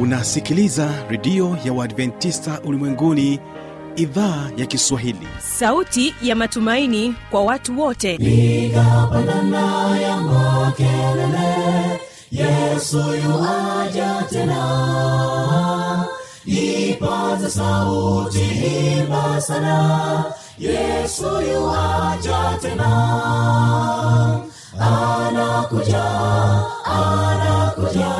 unasikiliza redio ya uadventista ulimwenguni idhaa ya kiswahili. Sauti ya matumaini kwa watu wote. Nikapandana ya makelele yesu yuaja tena. Ipaza sauti himbasana yesu yuaja tena. Anakuja anakuja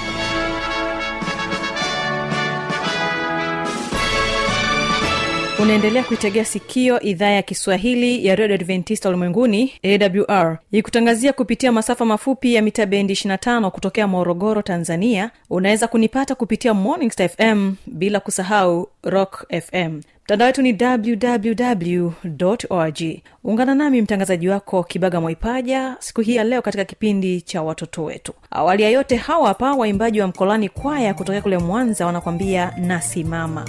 unaendelea kuitegea sikio idhaa ya kiswahili ya redio adventista ulimwenguni awr ikutangazia kupitia masafa mafupi ya mita bendi 25 kutokea morogoro tanzania. Unaweza kunipata kupitia morning star fm bila kusahau rock fm mtandao wetu ni www org. Ungana nami mtangazaji wako kibaga mwaipaja siku hii ya leo katika kipindi cha watoto wetu. Awali ya yote hawa hapa waimbaji wa mkolani kwaya kutokea kule mwanza wanakwambia nasimama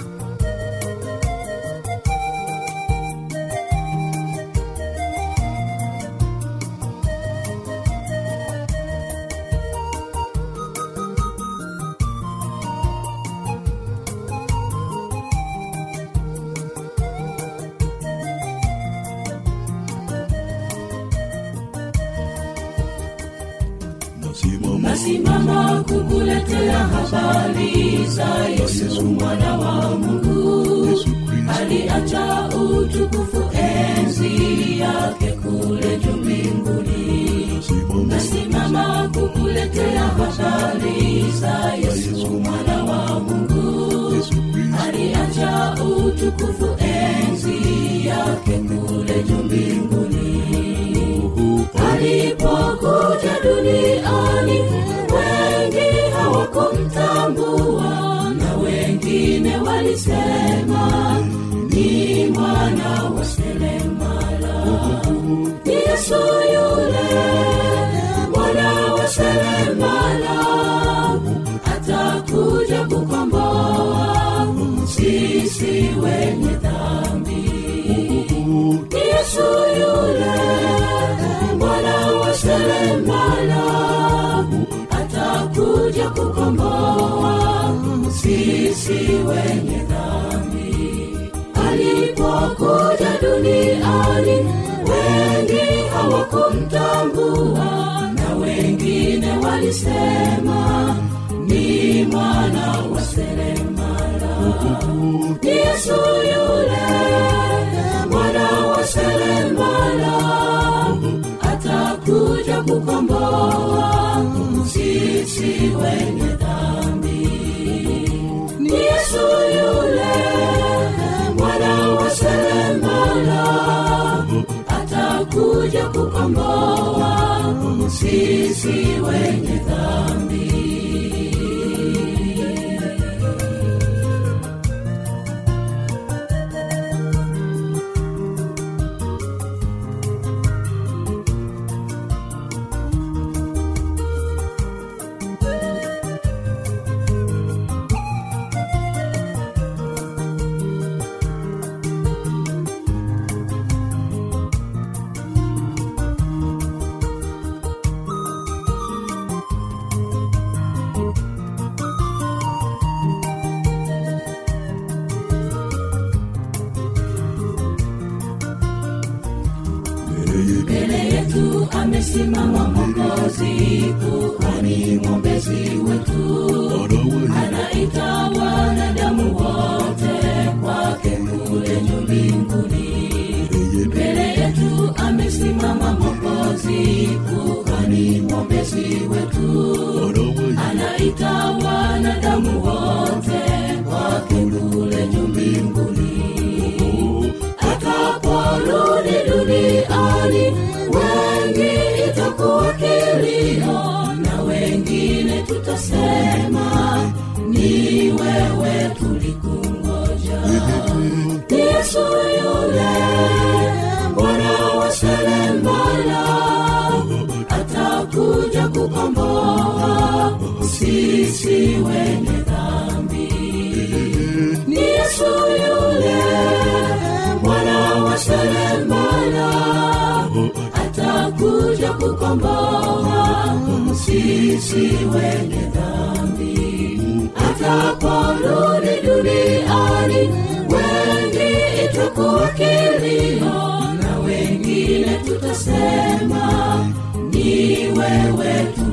nasimama kukuletea habari za yesu mwana wa mungu. Aliacha utukufu enzi yake kule juu mbinguni. Nasimama. Kukuletea habari za yesu mwana wa mungu. Aliacha utukufu enzi yake kule juu mbinguni alipokuja duniani wengi hawakumtambua na wengine walisema ni mwana wa seremala yesu yule walisema ni mwana wa seremala yesu yule mwana wa seremala atakuja kukomboa sisi wenye dhambi. Ni kukomboa sisi wenye dhambi kule juu mbinguni sisi wenye dhambi. Ni yesu yule mwana wa seremala atakuja kukomboa sisi wenye dhambi. Ataporudi duniani wengi itakuwa kilio na wengine tutasema ni wewe ni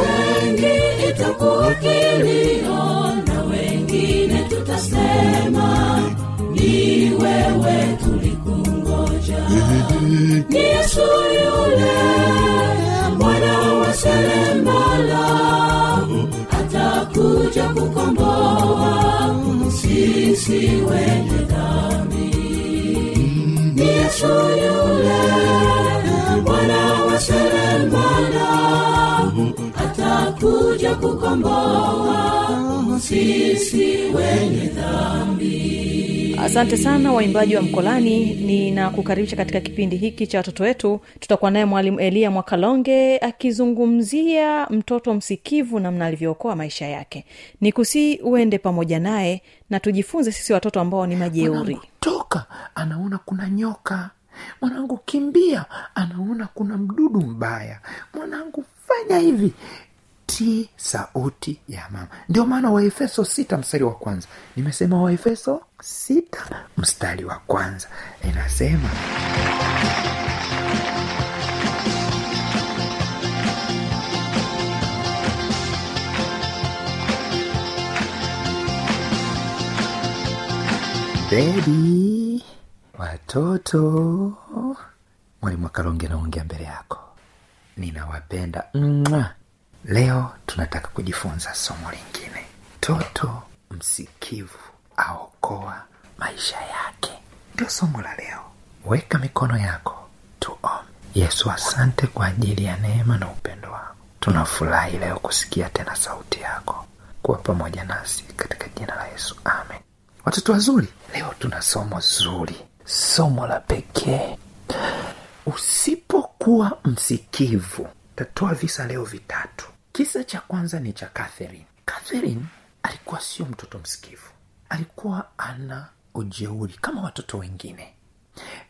wengi itakuwa kilio na wengine tutasema ni wewe tulikungoja. Ni yesu yule mwana wa seremala atakuja kukomboa sisi wenye dhambi. Ni yesu yule atakuja kukomboa sisi wenye dhambi. Asante sana waimbaji wa mkolani. Ninakukaribisha katika kipindi hiki cha watoto wetu. Tutakuwa naye mwalimu eliya mwakalonge akizungumzia mtoto msikivu namna alivyookoa maisha yake. Ni kusii uende pamoja naye na tujifunze sisi watoto ambao ni majeuri. Toka anaona kuna nyoka. Mwanangu kimbia anaona kuna mdudu mbaya. Mwanangu fanya hivi tii sauti ya mama. Ndio maana waefeso sita mstari wa kwanza. Nimesema waefeso sita mstari wa kwanza. Inasema bebi watoto mwalimu akalonge naongea mbele yako. Ninawapenda. Mwah. Leo tunataka kujifunza somo lingine. Toto msikivu aokoa maisha yake. Ndio somo la leo. Weka mikono yako tuombe. yesu asante kwa ajili ya neema na upendo wako. Tunafurahi leo kusikia tena sauti yako. Kuwa pamoja nasi katika jina la yesu. Amen. Watoto wazuri leo tuna somo zuri. Somo la pekee. Usipokuwa msikivu tatoa visa leo vitatu kisa cha kwanza ni cha catherine. Catherine alikuwa sio mtoto msikivu. Alikuwa ana ujeuri kama watoto wengine.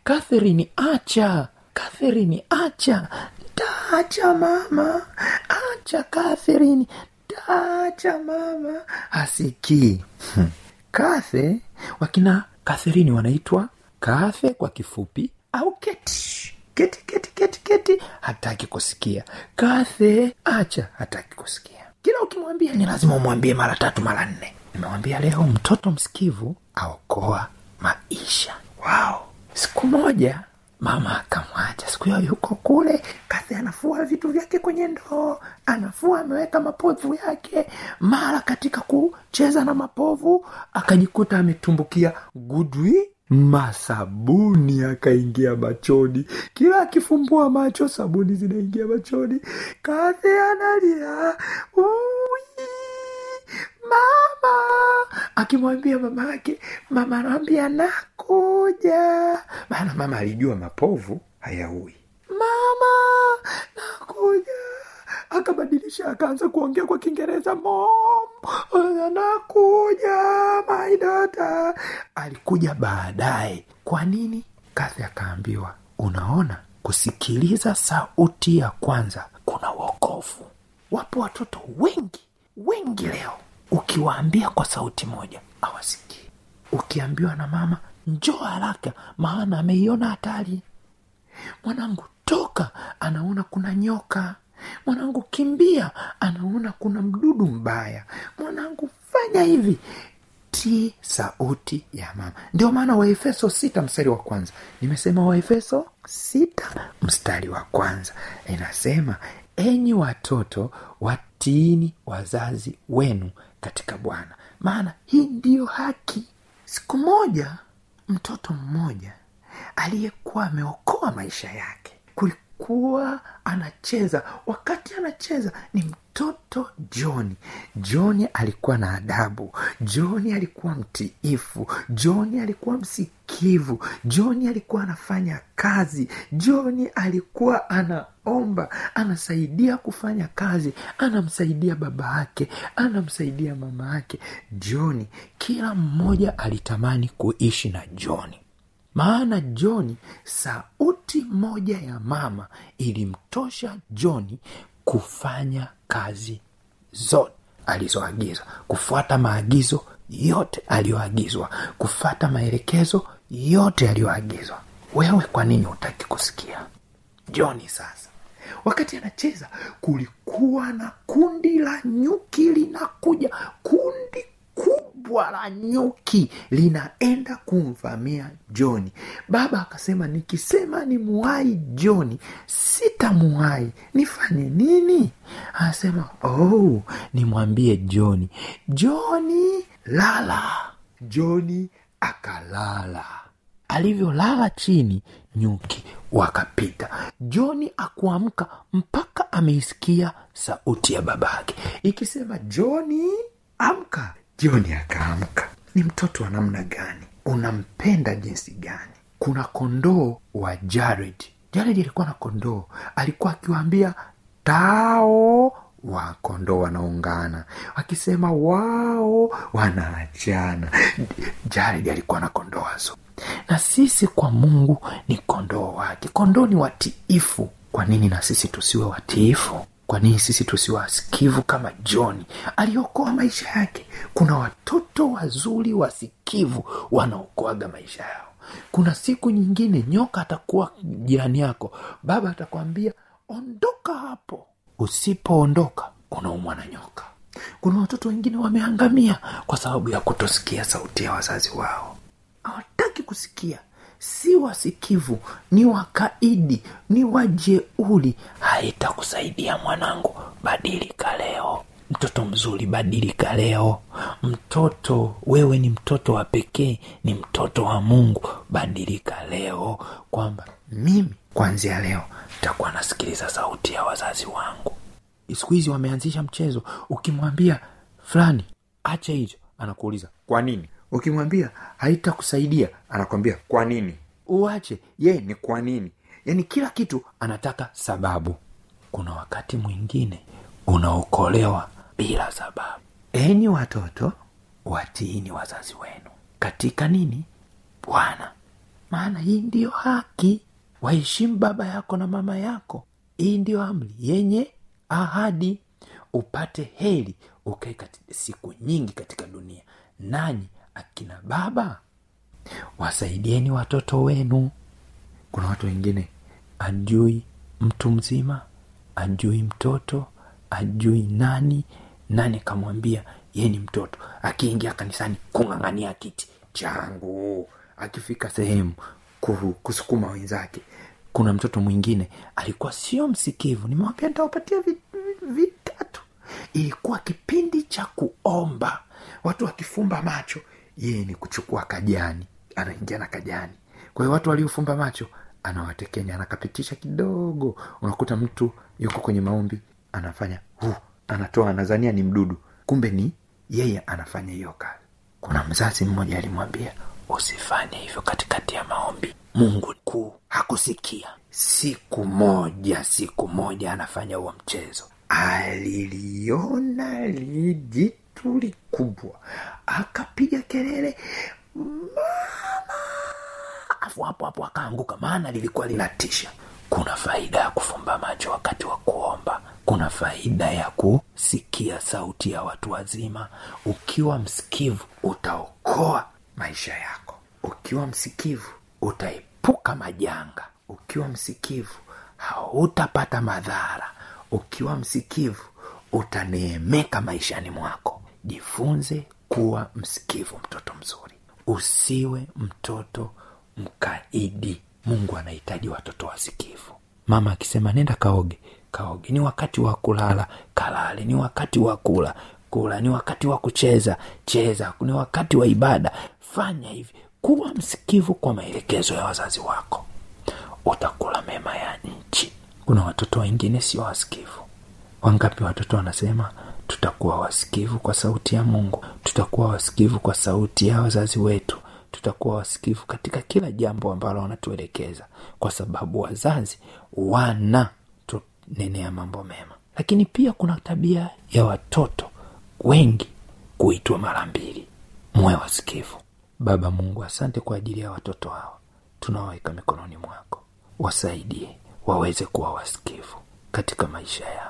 Catherine acha! Catherine acha! Taacha mama! Acha catherine! Taacha mama! Hasikii. Hmm. kathe wakina katherini wanaitwa kathe kwa kifupi au keti keti keti keti keti hataki kusikia. Kathe acha hataki kusikia. Kila ukimwambia ni lazima umwambie mara tatu mara nne. Nimewambia leo mtoto msikivu aokoa maisha. Wao siku moja mama akamwacha. Siku hiyo yuko kule kathi anafua vitu vyake kwenye ndoo anafua ameweka mapovu yake. Mara katika kucheza na mapovu akajikuta ametumbukia gudwi masabuni akaingia machoni. Kila akifumbua macho sabuni zinaingia machoni. Kathi analia. "Ui, mama. Akimwambia mama yake mama anawambia nakuja. Maana mama alijua mapovu hayaui. Mama nakuja akabadilisha akaanza kuongea kwa kiingereza mom anakuja my daughter. Alikuja baadaye. Kwa nini? Kathi akaambiwa unaona kusikiliza sauti ya kwanza kuna uokovu wapo watoto wengi wengi leo. Ukiwaambia kwa sauti moja awasikii ukiambiwa na mama njoo haraka maana ameiona hatari. Mwanangu toka anaona kuna nyoka mwanangu kimbia. Anaona kuna mdudu mbaya. Mwanangu fanya hivi. Tii sauti ya mama. Ndio maana waefeso sita mstari wa kwanza. Nimesema waefeso sita mstari wa kwanza. Inasema enyi watoto watiini wazazi wenu katika bwana. Maana hii ndiyo haki. Siku moja mtoto mmoja aliyekuwa ameokoa maisha yake anacheza. Wakati anacheza ni mtoto johni johni alikuwa na adabu. Johni alikuwa mtiifu. Johni alikuwa msikivu. Johni alikuwa anafanya kazi. Johni alikuwa anaomba. Anasaidia kufanya kazi. Anamsaidia baba yake. Anamsaidia mama yake. Johni kila mmoja alitamani kuishi na johni maana johni sauti moja ya mama ilimtosha John kufanya kazi zote alizoagizwa kufuata maagizo yote aliyoagizwa kufuata maelekezo yote aliyoagizwa. Wewe kwa nini hutaki kusikia? John sasa wakati anacheza kulikuwa na kundi la nyuki linakuja. Kundi kubwa la nyuki linaenda kumvamia joni. Baba akasema nikisema ni muhai joni sitamuhai nifanye nini? Anasema oh nimwambie joni. Joni lala. Joni akalala. Alivyolala chini nyuki wakapita. Joni akuamka mpaka ameisikia sauti ya babake. Ikisema joni amka joni akaamka. Ni mtoto wa namna gani? Unampenda jinsi gani? Kuna kondoo wa jared. Jared alikuwa na kondoo. Alikuwa akiwaambia tao wa kondoo wanaungana akisema wao wanaachana. Jared alikuwa na kondoo wazo. Na sisi kwa mungu ni kondoo wake. Kondoo ni watiifu. Kwa nini na sisi tusiwe watiifu kwa nini sisi tusiwasikivu kama johni aliokoa maisha yake. Kuna watoto wazuri wasikivu wanaokoaga maisha yao. Kuna siku nyingine nyoka atakuwa jirani yako. Baba atakwambia ondoka hapo. Usipoondoka unaumwa na nyoka. Kuna watoto wengine wameangamia kwa sababu ya kutosikia sauti ya wazazi wao. Hawataki kusikia si wasikivu ni wakaidi ni wajeuli haitakusaidia mwanangu badilika leo. Mtoto mzuri badilika leo. Mtoto wewe ni mtoto wa pekee ni mtoto wa mungu. Badilika leo kwamba mimi kwanzia leo nitakuwa nasikiliza sauti ya wazazi wangu. Siku hizi wameanzisha mchezo. Ukimwambia fulani acha hicho anakuuliza kwa nini ukimwambia haitakusaidia anakwambia kwa nini? Uache. Ye ni kwa nini? Yaani kila kitu anataka sababu. Kuna wakati mwingine unaokolewa bila sababu. Enyi watoto watiini wazazi wenu. Katika nini? Bwana. Maana hii ndiyo haki. Waheshimu baba yako na mama yako. Hii ndiyo amri yenye ahadi. Upate heri ukae siku nyingi katika dunia. Nanyi akina baba wasaidieni watoto wenu. Kuna watu wengine ajui mtu mzima ajui mtoto ajui nani. Nani kamwambia ye ni mtoto. Akiingia kanisani kung'ang'ania kiti changu. Akifika sehemu kusukuma wenzake. Kuna mtoto mwingine alikuwa sio msikivu. Nimewambia nitawapatia vi- vi- vitatu. Ilikuwa kipindi cha kuomba. Watu wakifumba macho yeye ni kuchukua kajani anaingia na kajani. Kwa hiyo watu waliofumba macho anawatekenya anakapitisha kidogo. Unakuta mtu yuko kwenye maombi anafanya hu anatoa anazania ni mdudu. Kumbe ni yeye anafanya hiyo kazi. Kuna mzazi mmoja alimwambia usifanye hivyo katikati ya maombi. Mungu kuu hakusikia. Siku moja siku moja anafanya huo mchezo. Aliliona lijitu kubwa, akapiga kelele afu hapo hapo akaanguka maana lilikuwa linatisha. Kuna faida ya kufumba macho wakati wa kuomba. Kuna faida ya kusikia sauti ya watu wazima. Ukiwa msikivu utaokoa maisha yako. Ukiwa msikivu utaepuka majanga. Ukiwa msikivu hautapata madhara. Ukiwa msikivu utaneemeka maishani mwako jifunze kuwa msikivu mtoto mzuri. Usiwe mtoto mkaidi. Mungu anahitaji watoto wasikivu. Mama akisema nenda kaoge. Kaoge. Ni wakati wa kulala. Kalale. Ni wakati wa kula. Kula. Ni wakati wa kucheza. Cheza. Ni wakati wa ibada. Fanya hivi. Kuwa msikivu kwa maelekezo ya wazazi wako. Utakula mema ya nchi. Kuna watoto wengine sio wasikivu. Wangapi watoto wanasema tutakuwa wasikivu kwa sauti ya mungu. Tutakuwa wasikivu kwa sauti ya wazazi wetu. Tutakuwa wasikivu katika kila jambo ambalo wanatuelekeza kwa sababu wazazi wana tunenea mambo mema. Lakini pia kuna tabia ya watoto wengi kuitwa mara mbili muwe wasikivu. Baba mungu asante kwa ajili ya watoto hawa. Tunawaweka mikononi mwako. Wasaidie waweze kuwa wasikivu katika maisha yao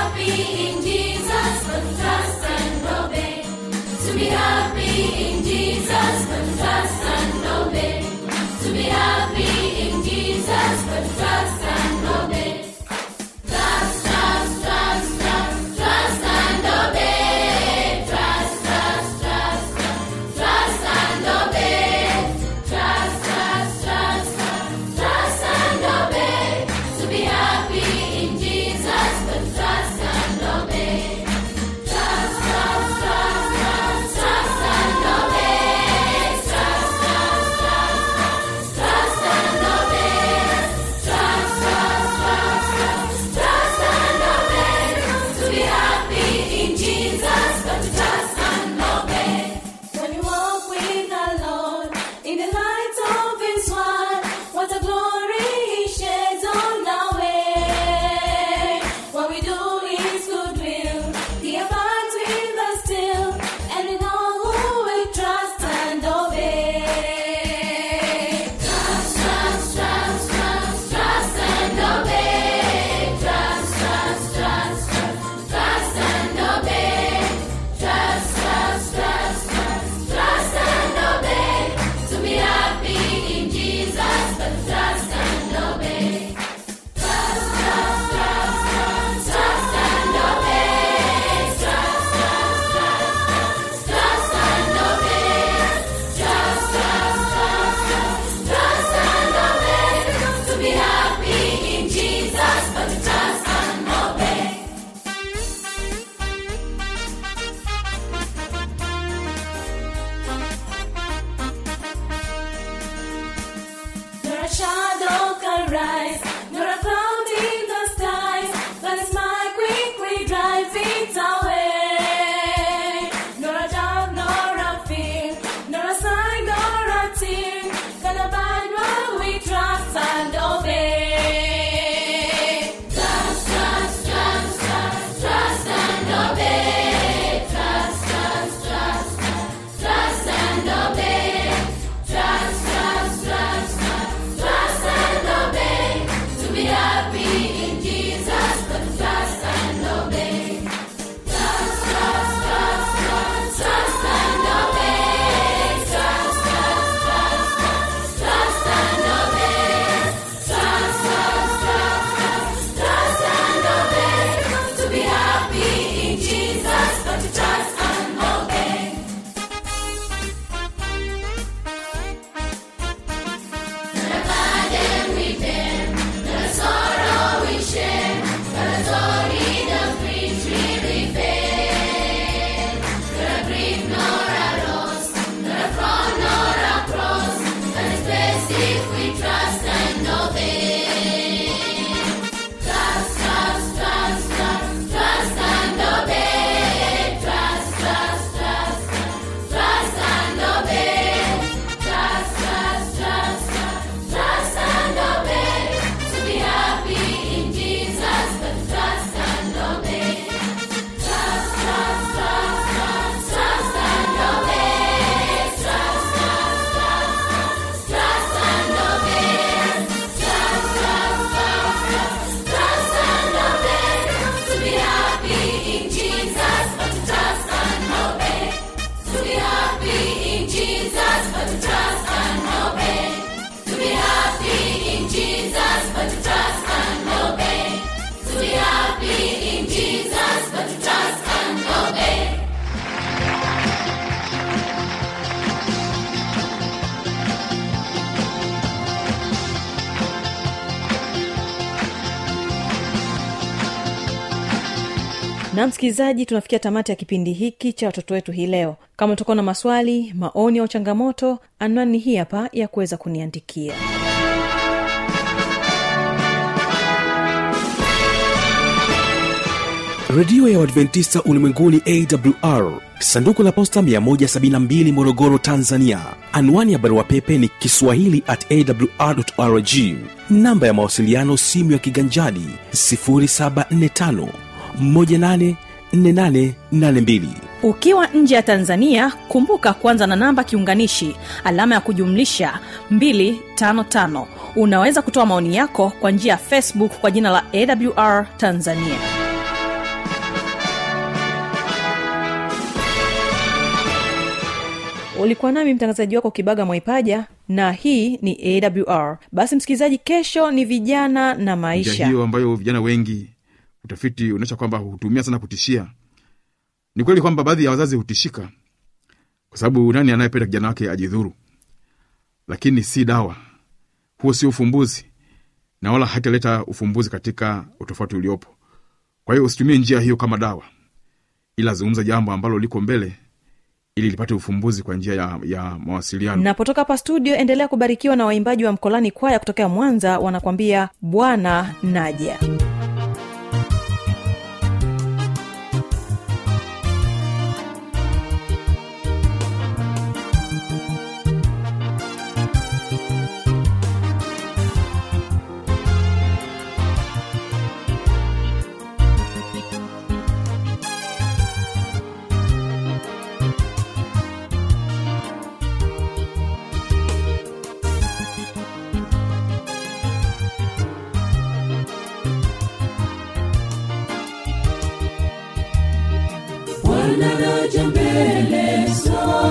happy in Jesus, but trust and obey. To be happy na msikilizaji tunafikia tamati ya kipindi hiki cha watoto wetu hii leo. Kama utakuwa na maswali maoni au changamoto anwani hii hapa ya kuweza kuniandikia. Redio ya uadventista ulimwenguni awr sanduku la posta 172 morogoro tanzania. Anwani ya barua pepe ni kiswahili at awrrg namba ya mawasiliano simu ya kiganjadi 745 184882 ukiwa nje ya tanzania kumbuka kuanza na namba kiunganishi alama ya kujumlisha 255 unaweza kutoa maoni yako kwa njia ya facebook kwa jina la awr tanzania. Ulikuwa nami mtangazaji wako kibaga mwaipaja na hii ni awr basi msikilizaji kesho ni vijana na maisha. Hiyo ambayo vijana wengi utafiti unaonyesha kwamba hutumia sana kutishia. Ni kweli kwamba baadhi ya wazazi hutishika kwa sababu nani anayependa kijana wake ajidhuru? Lakini si dawa. Huo si ufumbuzi na wala hataleta ufumbuzi katika utofauti uliopo. Kwa hiyo usitumie njia hiyo kama dawa ila zungumza jambo ambalo liko mbele ili lipate ufumbuzi kwa njia ya, ya mawasiliano. Napotoka hapa studio endelea kubarikiwa na waimbaji wa mkolani kwaya kutokea mwanza wanakwambia bwana naja wanaraja mbele zako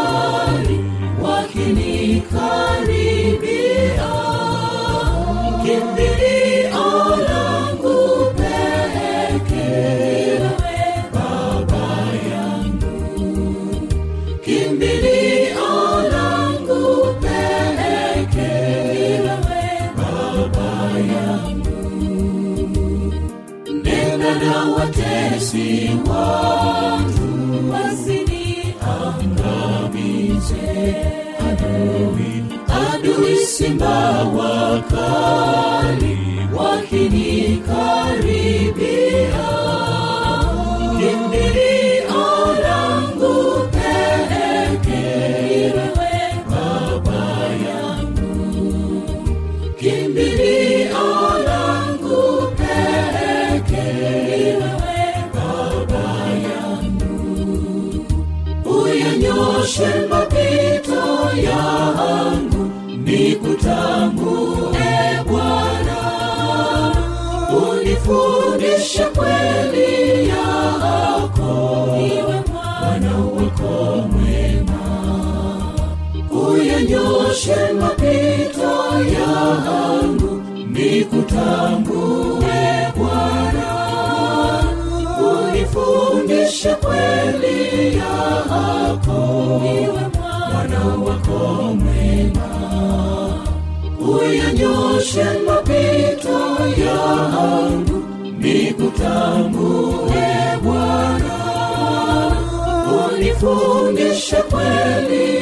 simba wakali nikutambue bwana unifundishe kweli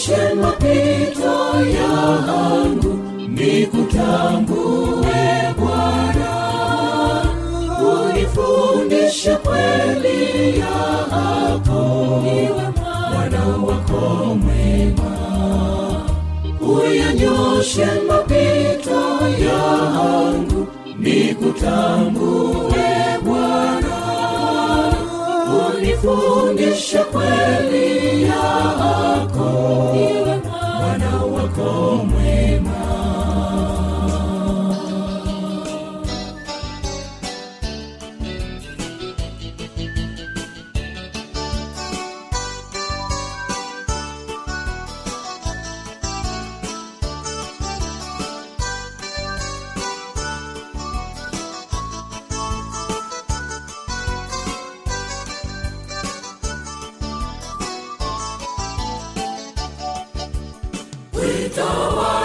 uyanyoshe mapito yangu nikutambue bwana. Unifundishe kweli yako iwe mwana wako mwema. Uyanyoshe mapito yangu nikutambue bwana. Unifundishe kweli Então,